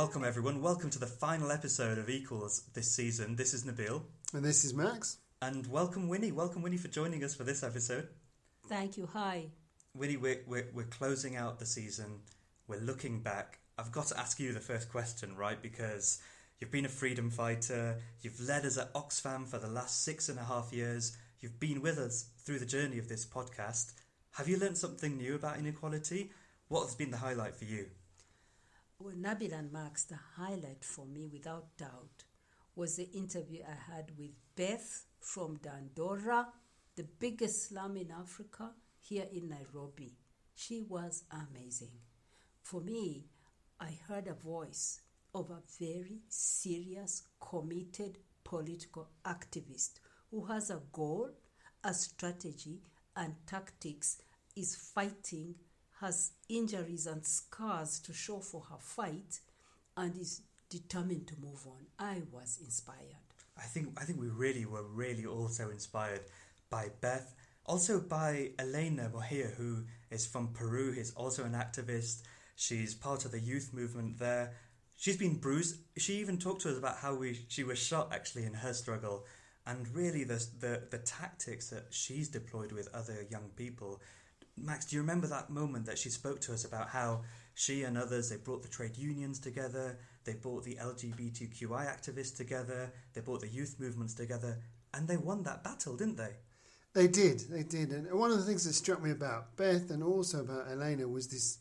Welcome, everyone. Welcome to the final episode of Equals this season. This is Nabil. And this is Max. And welcome, Winnie. Welcome, Winnie, for joining us for this episode. Thank you. Hi. Winnie, we're, we're, we're closing out the season. We're looking back. I've got to ask you the first question, right? Because you've been a freedom fighter. You've led us at Oxfam for the last six and a half years. You've been with us through the journey of this podcast. Have you learned something new about inequality? What has been the highlight for you? Well, Nabil the highlight for me, without doubt, was the interview I had with Beth from Dandora, the biggest slum in Africa, here in Nairobi. She was amazing. For me, I heard a voice of a very serious, committed political activist who has a goal, a strategy, and tactics, is fighting has injuries and scars to show for her fight and is determined to move on. I was inspired. I think I think we really were really also inspired by Beth, also by Elena Mohia, who is from Peru. He's also an activist. She's part of the youth movement there. She's been bruised. She even talked to us about how we she was shot actually in her struggle, and really the the, the tactics that she's deployed with other young people Max, do you remember that moment that she spoke to us about how she and others they brought the trade unions together, they brought the LGBTQI activists together, they brought the youth movements together, and they won that battle, didn't they? They did, they did. And one of the things that struck me about Beth and also about Elena was this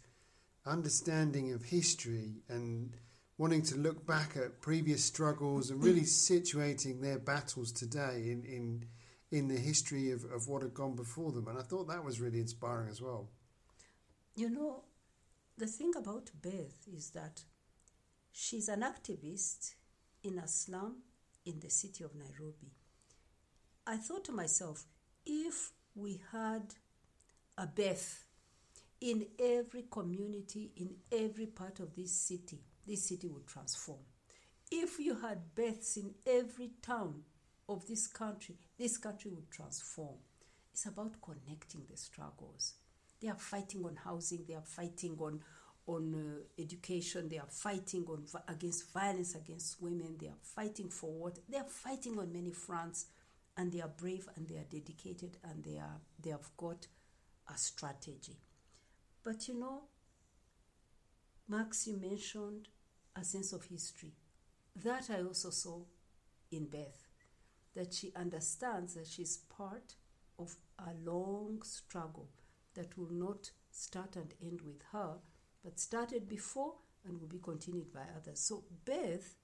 understanding of history and wanting to look back at previous struggles and really mm. situating their battles today in, in in the history of, of what had gone before them. And I thought that was really inspiring as well. You know, the thing about Beth is that she's an activist in a slum in the city of Nairobi. I thought to myself, if we had a Beth in every community, in every part of this city, this city would transform. If you had Beths in every town, of this country, this country will transform. It's about connecting the struggles. They are fighting on housing, they are fighting on on uh, education, they are fighting on against violence against women, they are fighting for what? They are fighting on many fronts and they are brave and they are dedicated and they are they have got a strategy. But you know, Max, you mentioned a sense of history. That I also saw in Beth that she understands that she's part of a long struggle that will not start and end with her, but started before and will be continued by others. So, Beth,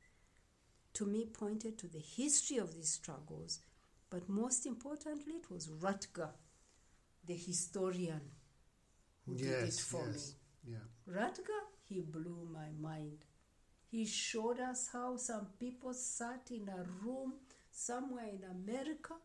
to me, pointed to the history of these struggles, but most importantly, it was Rutger, the historian, who yes, did it for yes. me. Yeah. Rutger, he blew my mind. He showed us how some people sat in a room somewhere in America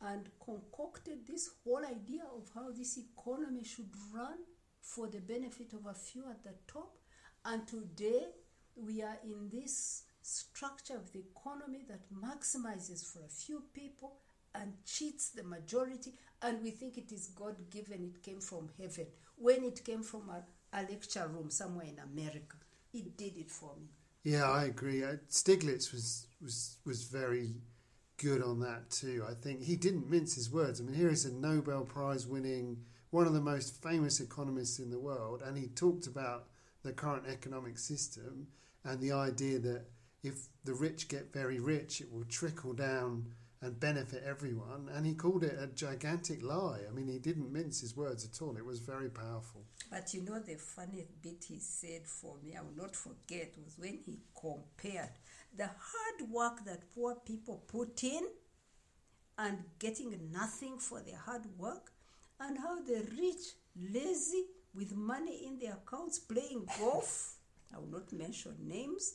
and concocted this whole idea of how this economy should run for the benefit of a few at the top. And today we are in this structure of the economy that maximizes for a few people and cheats the majority, and we think it is God given, it came from heaven. When it came from a, a lecture room somewhere in America, it did it for me. Yeah, I agree. Uh, Stiglitz was was was very good on that too. I think he didn't mince his words. I mean, here is a Nobel Prize winning, one of the most famous economists in the world, and he talked about the current economic system and the idea that if the rich get very rich, it will trickle down and benefit everyone. And he called it a gigantic lie. I mean, he didn't mince his words at all. It was very powerful. But you know, the funny bit he said for me, I will not forget, was when he compared the hard work that poor people put in and getting nothing for their hard work, and how the rich, lazy, with money in their accounts, playing golf. I will not mention names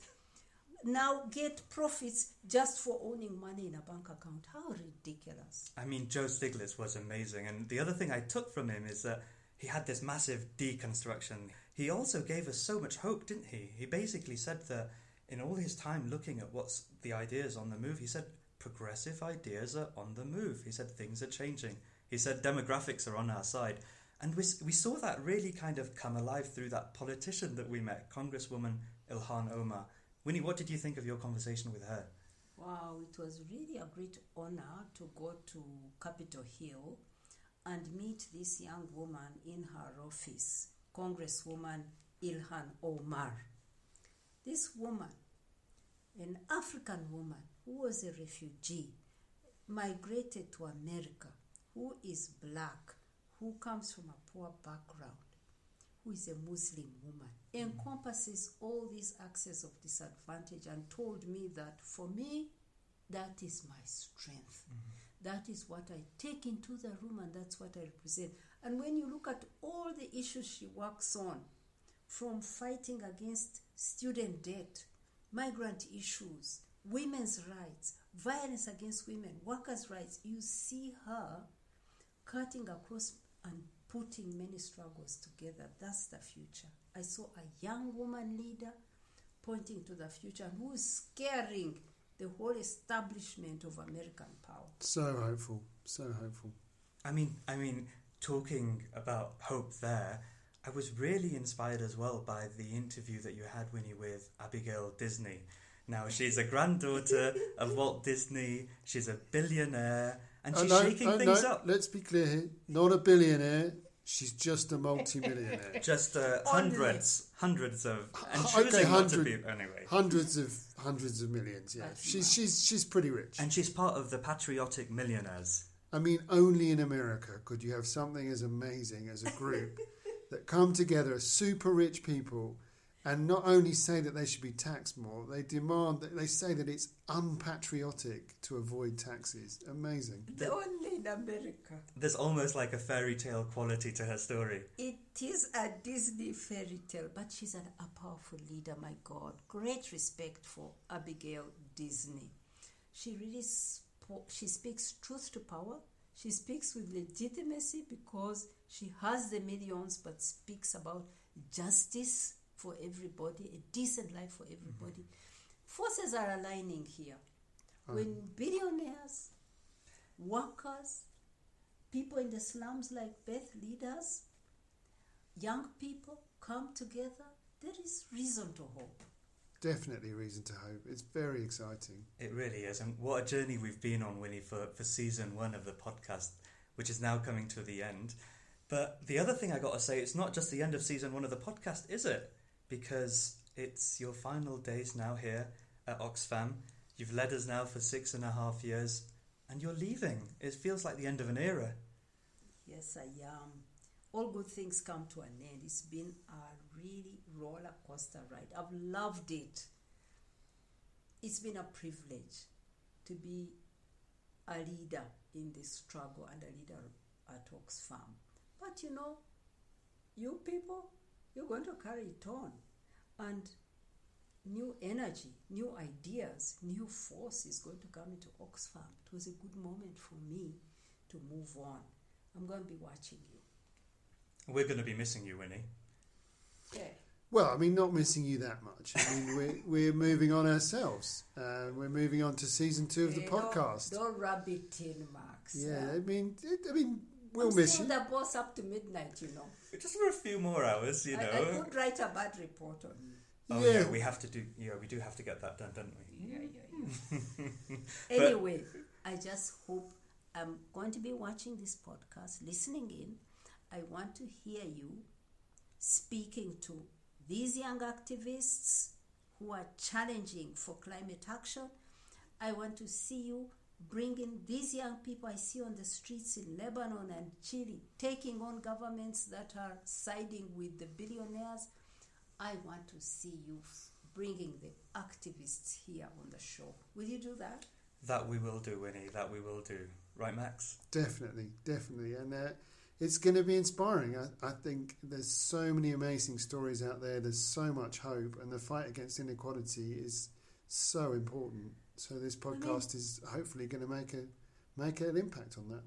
now get profits just for owning money in a bank account. How ridiculous. I mean, Joe Stiglitz was amazing. And the other thing I took from him is that he had this massive deconstruction. He also gave us so much hope, didn't he? He basically said that in all his time looking at what's the ideas on the move, he said progressive ideas are on the move. He said things are changing. He said demographics are on our side. And we, we saw that really kind of come alive through that politician that we met, Congresswoman Ilhan Omar. Winnie, what did you think of your conversation with her? Wow, it was really a great honor to go to Capitol Hill and meet this young woman in her office, Congresswoman Ilhan Omar. This woman, an African woman who was a refugee, migrated to America, who is black, who comes from a poor background, who is a Muslim woman, encompasses all these axes of disadvantage and told me that for me, that is my strength. Mm-hmm. That is what I take into the room and that's what I represent. And when you look at all the issues she works on, from fighting against student debt, migrant issues, women's rights, violence against women, workers' rights, you see her cutting across and putting many struggles together. That's the future. I saw a young woman leader pointing to the future and who is scaring the whole establishment of American power. So hopeful, so hopeful. I mean, I mean, talking about hope there, I was really inspired as well by the interview that you had, Winnie, with Abigail Disney. Now, she's a granddaughter of Walt Disney. She's a billionaire, and Oh, she's no, shaking oh, things no, up. Let's be clear here. Not a billionaire. She's just a multi-millionaire. Just uh, hundreds, hundreds of, and Okay, choosing not to be anyway. hundreds of hundreds of millions. Yeah, That's she's mad. she's she's pretty rich. And she's part of the patriotic millionaires. I mean, only in America could you have something as amazing as a group that come together, super rich people, and not only say that they should be taxed more, they demand that they say that it's unpatriotic to avoid taxes. Amazing. The only in America. There's almost like a fairy tale quality to her story. It is a Disney fairy tale, but she's an, a powerful leader, my God. Great respect for Abigail Disney. She really spo- she speaks truth to power. She speaks with legitimacy because she has the millions, but speaks about justice for everybody, a decent life for everybody. Forces are aligning here. When mm. billionaires, workers, people in the slums like Beth leaders, young people come together, there is reason to hope. Definitely reason to hope. It's very exciting. It really is. And what a journey we've been on, Winnie, for, for season one of the podcast, which is now coming to the end. But the other thing I got to say, it's not just the end of season one of the podcast, is it? Because it's your final days now here at Oxfam. You've led us now for six and a half years, and you're leaving. It feels like the end of an era. Yes, I am. All good things come to an end. It's been a really roller coaster ride. I've loved it. It's been a privilege to be a leader in this struggle and a leader at Oxfam. But you know, you people, you're going to carry it on. And new energy, new ideas, new force is going to come into Oxfam. It was a good moment for me to move on. I'm going to be watching you. We're going to be missing you, Winnie. Yeah. Well, I mean, not missing you that much. I mean, we're, we're moving on ourselves. Uh, we're moving on to season two of the Hey, don't- podcast. Don't, rub it in, Max. Yeah, I mean, it, I mean, we'll I'm miss still you. the boss up to midnight, you know. Just for a few more hours, you I, know. I could write a bad report on you. Oh Yeah. yeah, we have to do. Yeah, we do have to get that done, don't we? Yeah, yeah, yeah. anyway, I just hope I'm going to be watching this podcast, listening in. I want to hear you speaking to these young activists who are challenging for climate action. I want to see you bringing these young people I see on the streets in Lebanon and Chile, taking on governments that are siding with the billionaires. I want to see you bringing the activists here on the show. Will you do that? That we will do, Winnie. That we will do. Right, Max? Definitely, definitely. And uh, it's going to be inspiring. I, I think there's so many amazing stories out there. There's so much hope. And the fight against inequality is so important. So this mean- podcast is hopefully going to make a make an impact on that.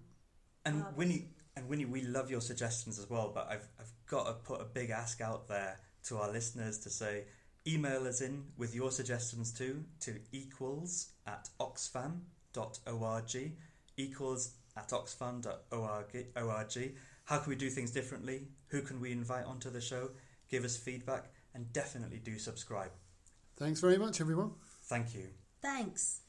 And Um, Winnie, and Winnie, we love your suggestions as well. But I've I've got to put a big ask out there to our listeners to say, email us in with your suggestions too to equals at oxfam.org, equals at oxfam.org. How can we do things differently? Who can we invite onto the show? Give us feedback and definitely do subscribe. Thanks very much, everyone. Thank you. Thanks.